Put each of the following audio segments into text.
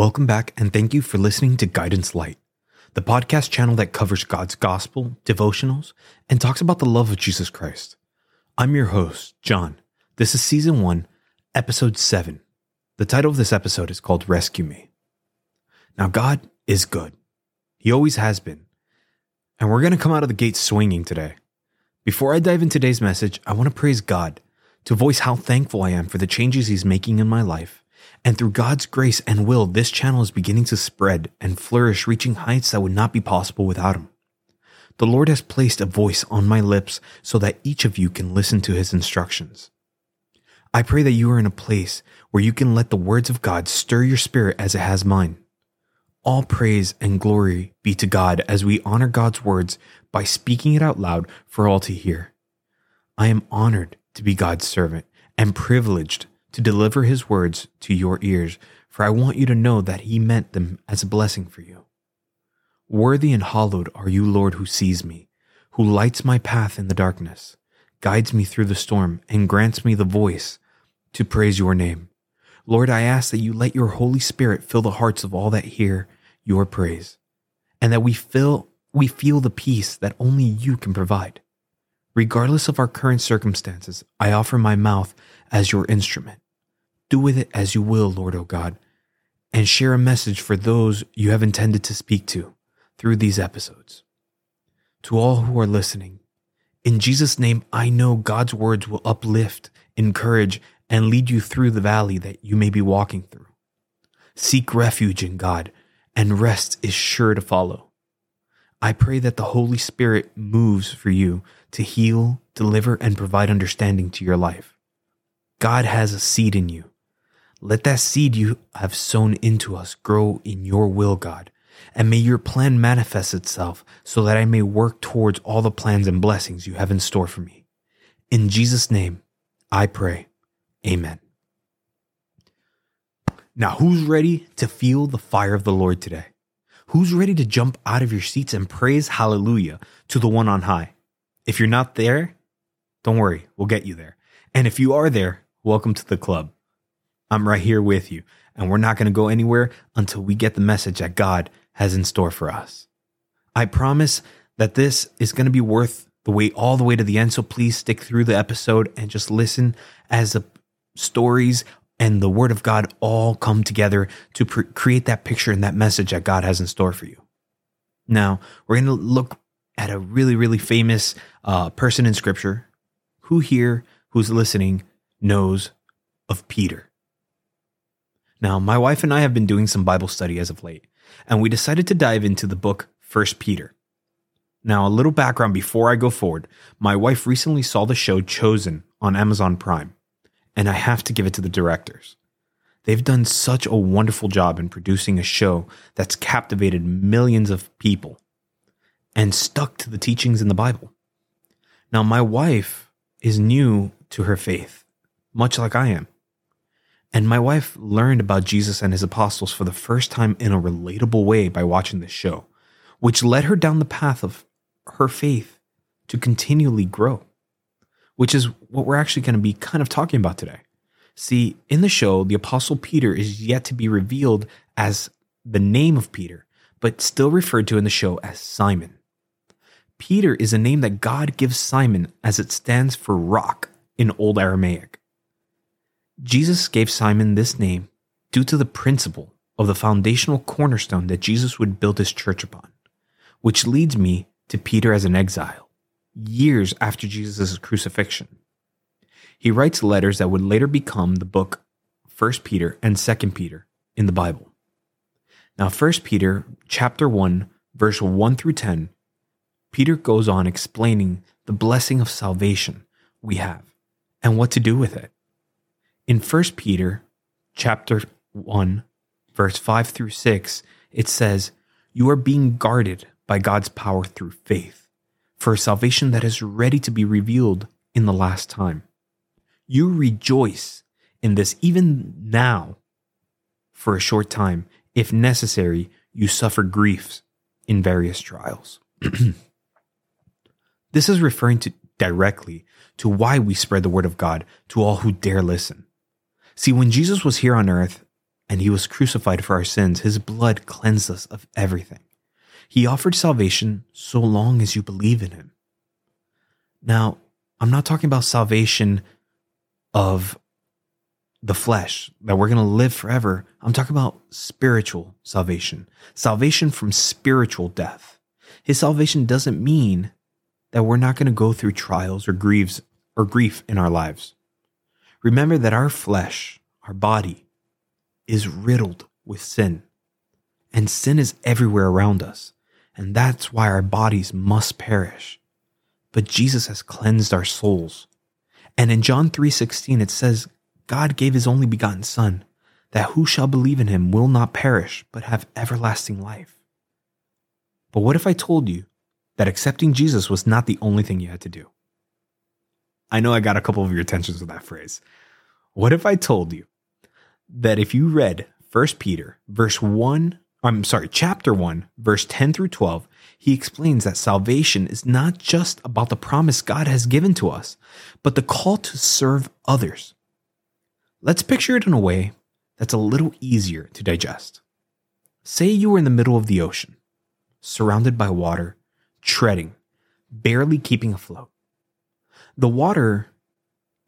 Welcome back, and thank you for listening to Guidance Light, the podcast channel that covers God's gospel, devotionals, and talks about the love of Jesus Christ. I'm your host, John. This is season one, episode seven. The title of this episode is called Rescue Me. Now, God is good. He always has been. And we're going to come out of the gate swinging today. Before I dive into today's message, I want to praise God to voice how thankful I am for the changes He's making in my life. And through God's grace and will, this channel is beginning to spread and flourish, reaching heights that would not be possible without Him. The Lord has placed a voice on my lips so that each of you can listen to His instructions. I pray that you are in a place where you can let the words of God stir your spirit as it has mine. All praise and glory be to God as we honor God's words by speaking it out loud for all to hear. I am honored to be God's servant and privileged to deliver his words to your ears, for I want you to know that he meant them as a blessing for you. Worthy and hallowed are you, Lord, who sees me, who lights my path in the darkness, guides me through the storm, and grants me the voice to praise your name. Lord, I ask that you let your Holy Spirit fill the hearts of all that hear your praise, and that we feel we feel the peace that only you can provide. Regardless of our current circumstances, I offer my mouth as your instrument. Do with it as you will, Lord O God, and share a message for those you have intended to speak to through these episodes. To all who are listening, in Jesus' name, I know God's words will uplift, encourage, and lead you through the valley that you may be walking through. Seek refuge in God, and rest is sure to follow. I pray that the Holy Spirit moves for you to heal, deliver, and provide understanding to your life. God has a seed in you. Let that seed you have sown into us grow in your will, God, and may your plan manifest itself so that I may work towards all the plans and blessings you have in store for me. In Jesus' name, I pray. Amen. Now, who's ready to feel the fire of the Lord today? Who's ready to jump out of your seats and praise hallelujah to the one on high? If you're not there, don't worry, we'll get you there. And if you are there, welcome to the club. I'm right here with you, and we're not going to go anywhere until we get the message that God has in store for us. I promise that this is going to be worth the wait all the way to the end. So please stick through the episode and just listen as the stories and the word of God all come together to pre- create that picture and that message that God has in store for you. Now, we're going to look at a really, really famous uh, person in scripture. Who here, who's listening, knows of Peter? Now, my wife and I have been doing some Bible study as of late, and we decided to dive into the book First Peter. Now, a little background before I go forward. My wife recently saw the show Chosen on Amazon Prime and I have to give it to the directors. They've done such a wonderful job in producing a show that's captivated millions of people and stuck to the teachings in the Bible. Now, my wife is new to her faith, much like I am. And my wife learned about Jesus and his apostles for the first time in a relatable way by watching this show, which led her down the path of her faith to continually grow which is what we're actually going to be kind of talking about today. See, in the show, the Apostle Peter is yet to be revealed as the name of Peter, but still referred to in the show as Simon. Peter is a name that God gives Simon as it stands for rock in Old Aramaic. Jesus gave Simon this name due to the principle of the foundational cornerstone that Jesus would build his church upon, which leads me to Peter as an exile years after Jesus' crucifixion. He writes letters that would later become the book 1 Peter and 2 Peter in the Bible. Now 1 Peter chapter 1 verse 1 through 10 Peter goes on explaining the blessing of salvation we have and what to do with it. In 1 Peter chapter 1 verse 5 through 6 it says you are being guarded by God's power through faith for a salvation that is ready to be revealed in the last time. You rejoice in this even now for a short time. If necessary, you suffer griefs in various trials. this is referring to directly to why we spread the word of God to all who dare listen. See, when Jesus was here on earth and he was crucified for our sins. His blood cleansed us of everything. He offered salvation so long as you believe in him. Now, I'm not talking about salvation of the flesh, that we're going to live forever. I'm talking about spiritual salvation, salvation from spiritual death. His salvation doesn't mean that we're not going to go through trials or griefs or grief in our lives. Remember that our flesh, our body, is riddled with sin. And sin is everywhere around us. And that's why our bodies must perish. But Jesus has cleansed our souls. And in John 3:16 it says God gave his only begotten son that who shall believe in him will not perish but have everlasting life. But what if I told you that accepting Jesus was not the only thing you had to do? I know I got a couple of your attentions with that phrase. What if I told you that if you read 1 Peter verse 1, I'm sorry, chapter 1, verse 10 through 12, he explains that salvation is not just about the promise God has given to us, but the call to serve others. Let's picture it in a way that's a little easier to digest. Say you were in the middle of the ocean, surrounded by water, treading, barely keeping afloat. The water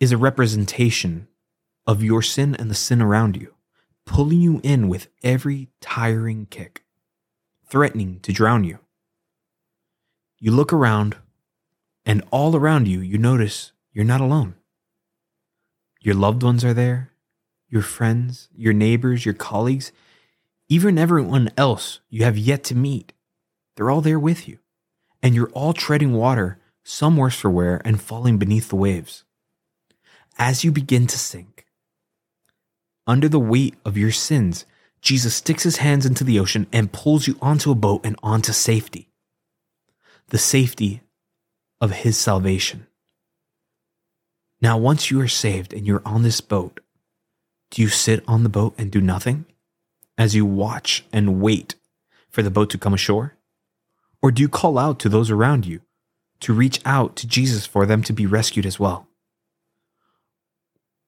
is a representation of your sin and the sin around you, pulling you in with every tiring kick, threatening to drown you. You look around, and all around you, you notice you're not alone. Your loved ones are there, your friends, your neighbors, your colleagues, even everyone else you have yet to meet. They're all there with you. And you're all treading water, some worse for wear, and falling beneath the waves. As you begin to sink, under the weight of your sins, Jesus sticks his hands into the ocean and pulls you onto a boat and onto safety. The safety of his salvation. Now, once you are saved and you're on this boat, do you sit on the boat and do nothing as you watch and wait for the boat to come ashore? Or do you call out to those around you to reach out to Jesus for them to be rescued as well?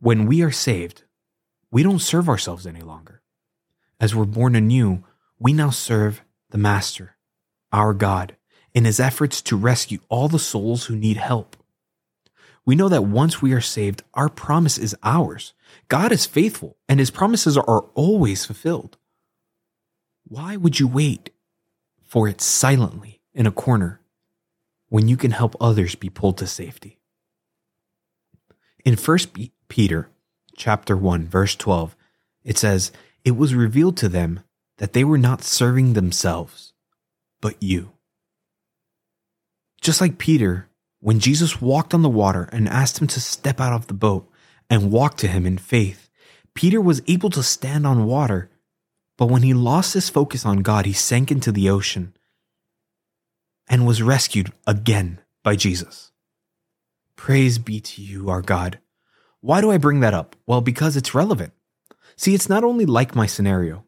When we are saved, we don't serve ourselves any longer. As we're born anew, we now serve the Master, our God, in his efforts to rescue all the souls who need help. We know that once we are saved, our promise is ours. God is faithful and his promises are always fulfilled. Why would you wait for it silently in a corner when you can help others be pulled to safety? In 1 Peter chapter 1 verse 12, it says, "It was revealed to them that they were not serving themselves, but you." Just like Peter when Jesus walked on the water and asked him to step out of the boat and walk to him in faith, Peter was able to stand on water. But when he lost his focus on God, he sank into the ocean and was rescued again by Jesus. Praise be to you, our God. Why do I bring that up? Well, because it's relevant. See, it's not only like my scenario,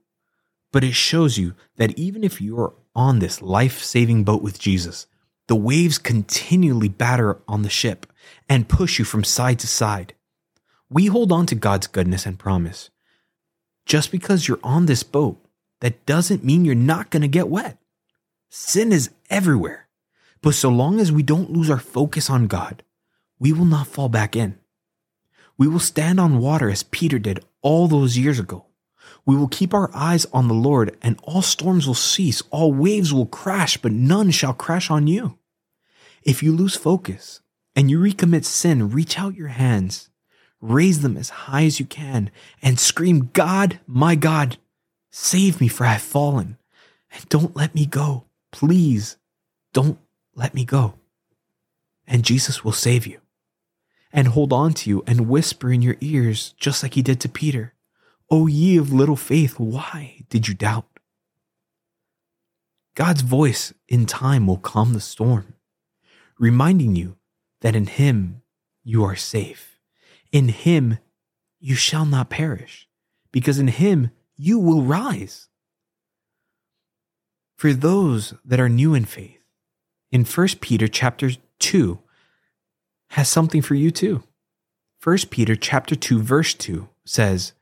but it shows you that even if you're on this life saving boat with Jesus, the waves continually batter on the ship and push you from side to side. We hold on to God's goodness and promise. Just because you're on this boat, that doesn't mean you're not going to get wet. Sin is everywhere. But so long as we don't lose our focus on God, we will not fall back in. We will stand on water as Peter did all those years ago. We will keep our eyes on the Lord, and all storms will cease, all waves will crash, but none shall crash on you. If you lose focus and you recommit sin, reach out your hands, raise them as high as you can, and scream, God, my God, save me, for I have fallen, and don't let me go. Please don't let me go. And Jesus will save you and hold on to you and whisper in your ears, just like he did to Peter. O ye of little faith, why did you doubt? God's voice in time will calm the storm, reminding you that in Him you are safe. In Him you shall not perish, because in Him you will rise. For those that are new in faith, in 1 Peter chapter 2 has something for you too. 1 Peter chapter 2 verse 2 says,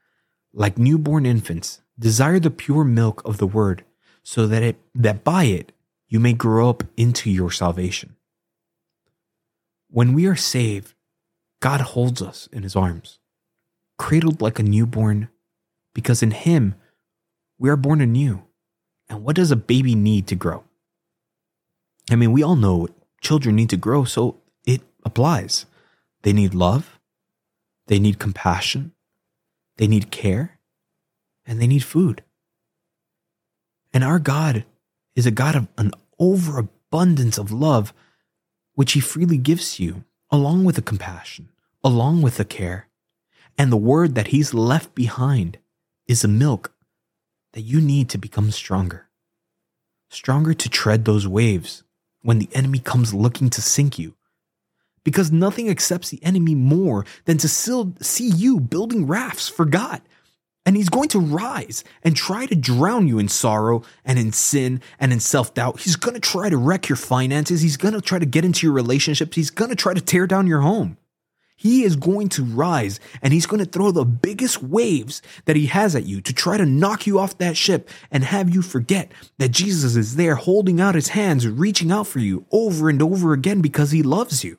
like newborn infants, desire the pure milk of the word, so that it that by it you may grow up into your salvation. When we are saved, God holds us in his arms, cradled like a newborn, because in him we are born anew. And what does a baby need to grow? I mean, we all know children need to grow, so applies. They need love, they need compassion, they need care, and they need food. And our God is a God of an overabundance of love, which He freely gives you, along with the compassion, along with the care. And the word that He's left behind is a milk that you need to become stronger. Stronger to tread those waves when the enemy comes looking to sink you because nothing accepts the enemy more than to see you building rafts for God. And he's going to rise and try to drown you in sorrow and in sin and in self doubt. He's going to try to wreck your finances. He's going to try to get into your relationships. He's going to try to tear down your home. He is going to rise and he's going to throw the biggest waves that he has at you to try to knock you off that ship and have you forget that Jesus is there holding out his hands, reaching out for you over and over again because he loves you.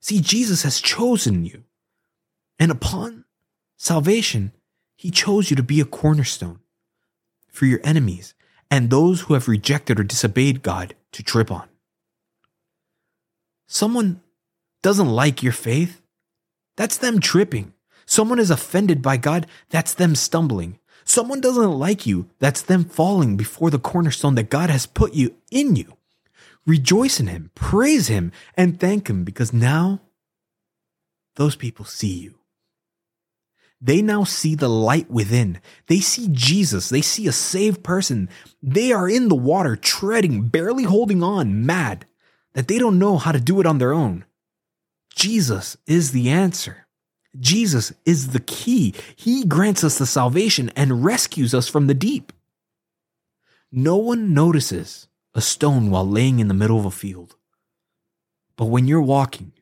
See, Jesus has chosen you. And upon salvation, he chose you to be a cornerstone for your enemies and those who have rejected or disobeyed God to trip on. Someone doesn't like your faith, that's them tripping. Someone is offended by God, that's them stumbling. Someone doesn't like you, that's them falling before the cornerstone that God has put you in you. Rejoice in Him, praise Him, and thank Him because now those people see you. They now see the light within. They see Jesus. They see a saved person. They are in the water, treading, barely holding on, mad that they don't know how to do it on their own. Jesus is the answer. Jesus is the key. He grants us the salvation and rescues us from the deep. No one notices a stone while laying in the middle of a field. But when you're walking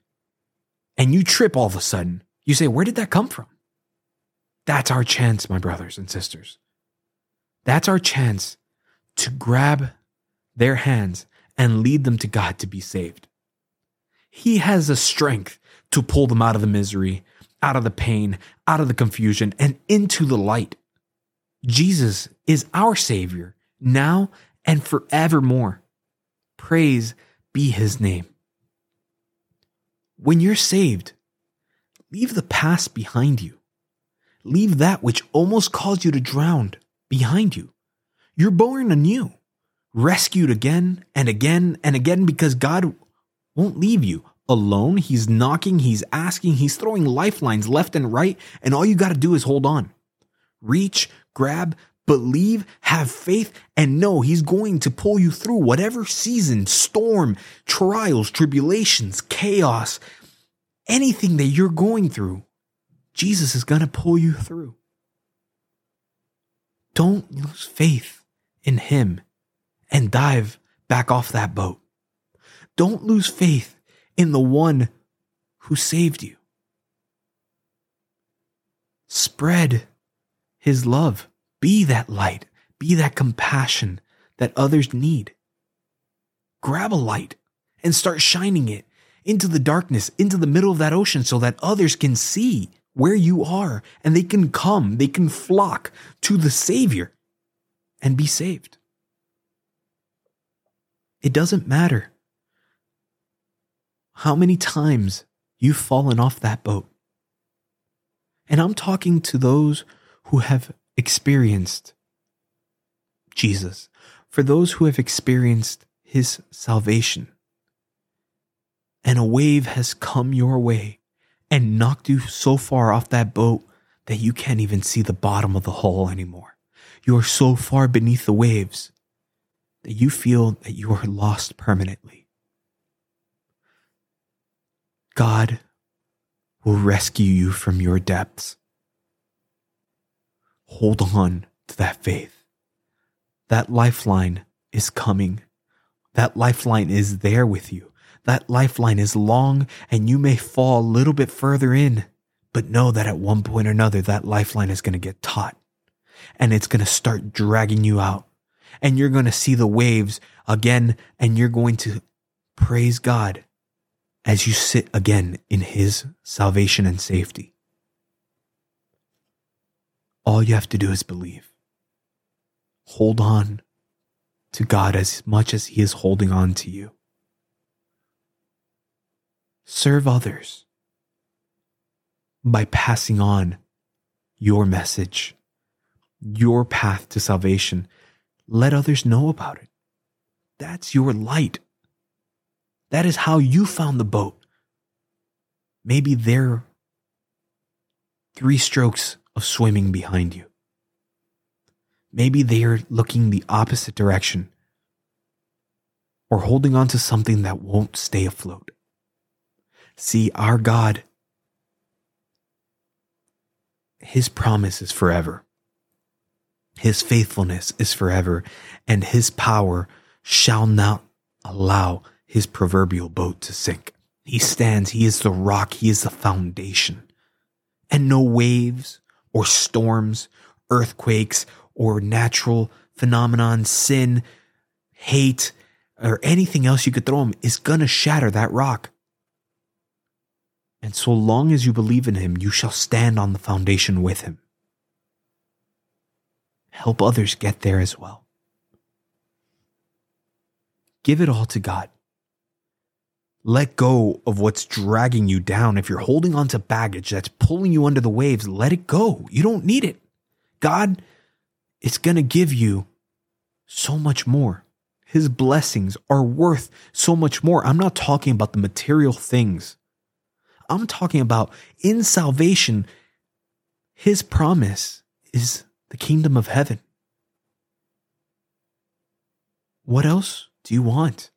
and you trip all of a sudden, you say, Where did that come from? That's our chance, my brothers and sisters. That's our chance to grab their hands and lead them to God to be saved. He has the strength to pull them out of the misery, out of the pain, out of the confusion, and into the light. Jesus is our Savior now and forevermore. Praise be his name. When you're saved, leave the past behind you. Leave that which almost caused you to drown behind you. You're born anew, rescued again and again and again because God won't leave you alone. He's knocking, he's asking, he's throwing lifelines left and right, and all you got to do is hold on. Reach, grab, believe, have faith, and know He's going to pull you through whatever season, storm, trials, tribulations, chaos, anything that you're going through. Jesus is going to pull you through. Don't lose faith in Him and dive back off that boat. Don't lose faith in the one who saved you. Spread His love. Be that light, be that compassion that others need. Grab a light and start shining it into the darkness, into the middle of that ocean so that others can see where you are and they can come, they can flock to the Savior and be saved. It doesn't matter how many times you've fallen off that boat. And I'm talking to those who have experienced Jesus, for those who have experienced his salvation. And a wave has come your way and knocked you so far off that boat that you can't even see the bottom of the hull anymore. You are so far beneath the waves that you feel that you are lost permanently. God will rescue you from your depths hold on to that faith. That lifeline is coming. That lifeline is there with you. That lifeline is long and you may fall a little bit further in, But know that at one point or another, that lifeline is going to get taut and it's going to start dragging you out. And you're going to see the waves again, and you're going to praise God as you sit again in His salvation and safety. All you have to do is believe. Hold on to God as much as He is holding on to you. Serve others by passing on your message, your path to salvation. Let others know about it. That's your light. That is how you found the boat. Maybe they're three strokes of swimming behind you. Maybe they are looking the opposite direction or holding on to something that won't stay afloat. See, our God, His promise is forever. His faithfulness is forever, and His power shall not allow His proverbial boat to sink. He stands, He is the rock, He is the foundation. And no waves or storms, earthquakes, or natural phenomenon, sin, hate, or anything else you could throw him is going to shatter that rock. And so long as you believe in him, you shall stand on the foundation with him. Help others get there as well. Give it all to God. Let go of what's dragging you down. If you're holding on to baggage that's pulling you under the waves, let it go. You don't need it. God is going to give you so much more. His blessings are worth so much more. I'm not talking about the material things. I'm talking about in salvation, his promise is the kingdom of heaven. What else do you want?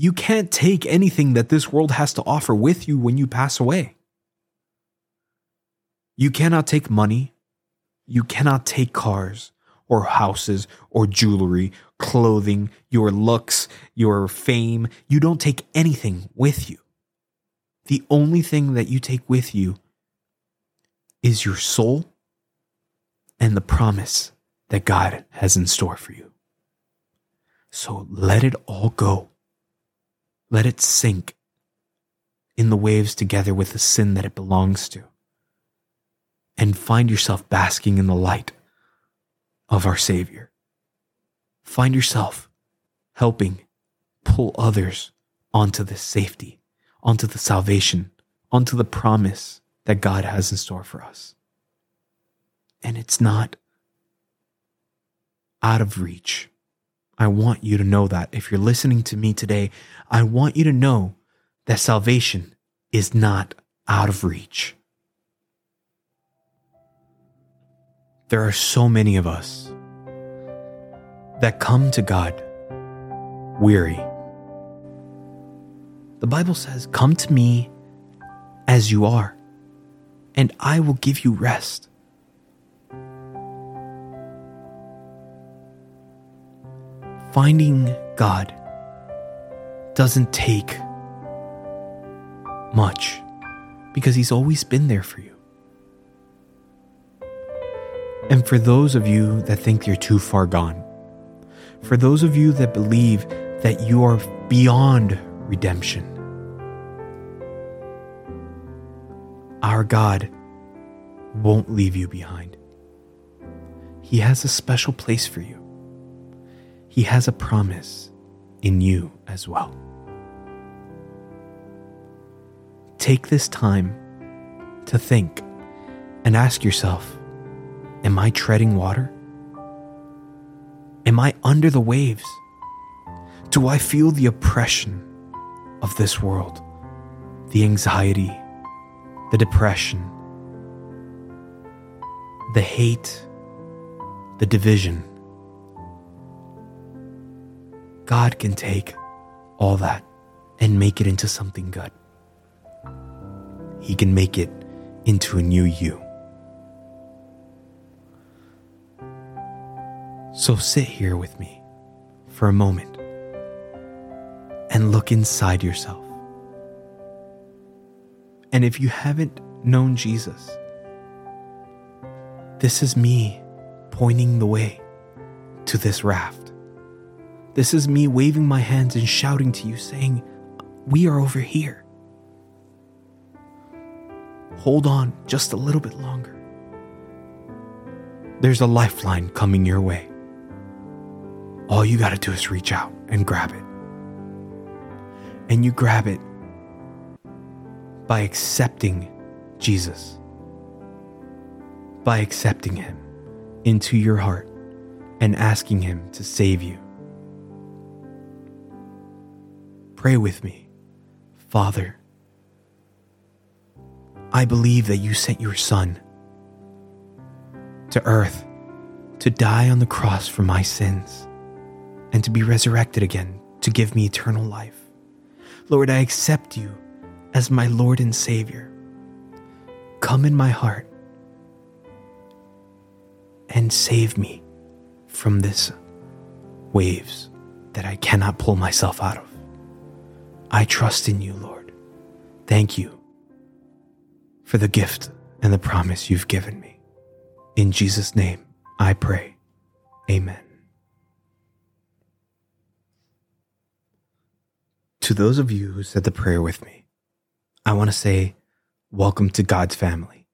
You can't take anything that this world has to offer with you when you pass away. You cannot take money. You cannot take cars or houses or jewelry, clothing, your looks, your fame. You don't take anything with you. The only thing that you take with you is your soul and the promise that God has in store for you. So let it all go. Let it sink in the waves together with the sin that it belongs to. And find yourself basking in the light of our Savior. Find yourself helping pull others onto this safety onto the salvation, onto the promise that God has in store for us. And it's not out of reach. I want you to know that. If you're listening to me today, I want you to know that salvation is not out of reach. There are so many of us that come to God weary the Bible says, Come to me as you are, and I will give you rest. Finding God doesn't take much because He's always been there for you. And for those of you that think you're too far gone, for those of you that believe that you are beyond redemption. Our God won't leave you behind. He has a special place for you. He has a promise in you as well. Take this time to think and ask yourself Am I treading water? Am I under the waves? Do I feel the oppression of this world the anxiety, the depression, the hate, the division. God can take all that and make it into something good. He can make it into a new you. So sit here with me for a moment and look inside yourself. And if you haven't known Jesus. This is me pointing the way to this raft. This is me waving my hands and shouting to you, saying, We are over here. Hold on just a little bit longer. There's a lifeline coming your way. All you got to do is reach out and grab it. And you grab it by accepting Jesus, by accepting Him into your heart and asking Him to save you. Pray with me, Father. I believe that you sent your Son to earth to die on the cross for my sins and to be resurrected again to give me eternal life. Lord, I accept you as my Lord and Savior. Come in my heart and save me from this waves that I cannot pull myself out of. I trust in you, Lord. Thank you for the gift and the promise you've given me. In Jesus' name, I pray. Amen. To those of you who said the prayer with me, I want to say, welcome to God's family.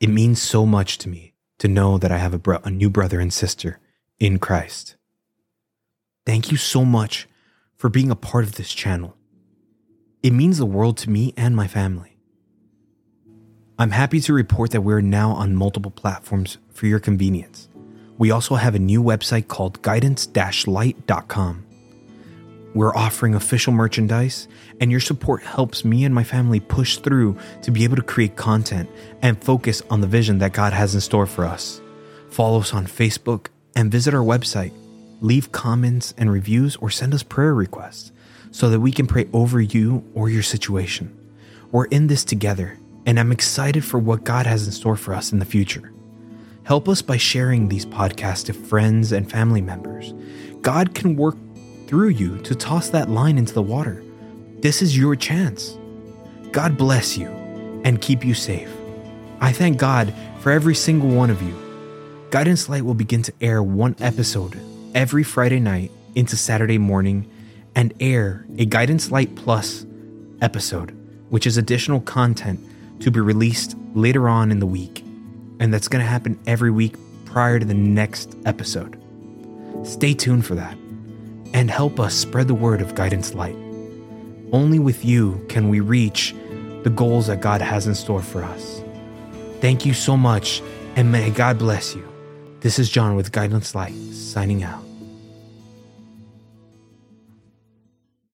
It means so much to me to know that I have a, bro- a new brother and sister in Christ. Thank you so much for being a part of this channel. It means the world to me and my family. I'm happy to report that we're now on multiple platforms for your convenience. We also have a new website called guidance light.com. We're offering official merchandise, and your support helps me and my family push through to be able to create content and focus on the vision that God has in store for us. Follow us on Facebook and visit our website. Leave comments and reviews or send us prayer requests so that we can pray over you or your situation. We're in this together and I'm excited for what God has in store for us in the future. Help us by sharing these podcasts to friends and family members. God can work through you to toss that line into the water. This is your chance. God bless you and keep you safe. I thank God for every single one of you. Guidance Light will begin to air one episode every Friday night into Saturday morning and air a Guidance Light Plus episode, which is additional content to be released later on in the week. And that's going to happen every week prior to the next episode. Stay tuned for that and help us spread the word of Guidance Light. Only with you can we reach the goals that God has in store for us. Thank you so much, and may God bless you. This is John with Guidance Light, signing out.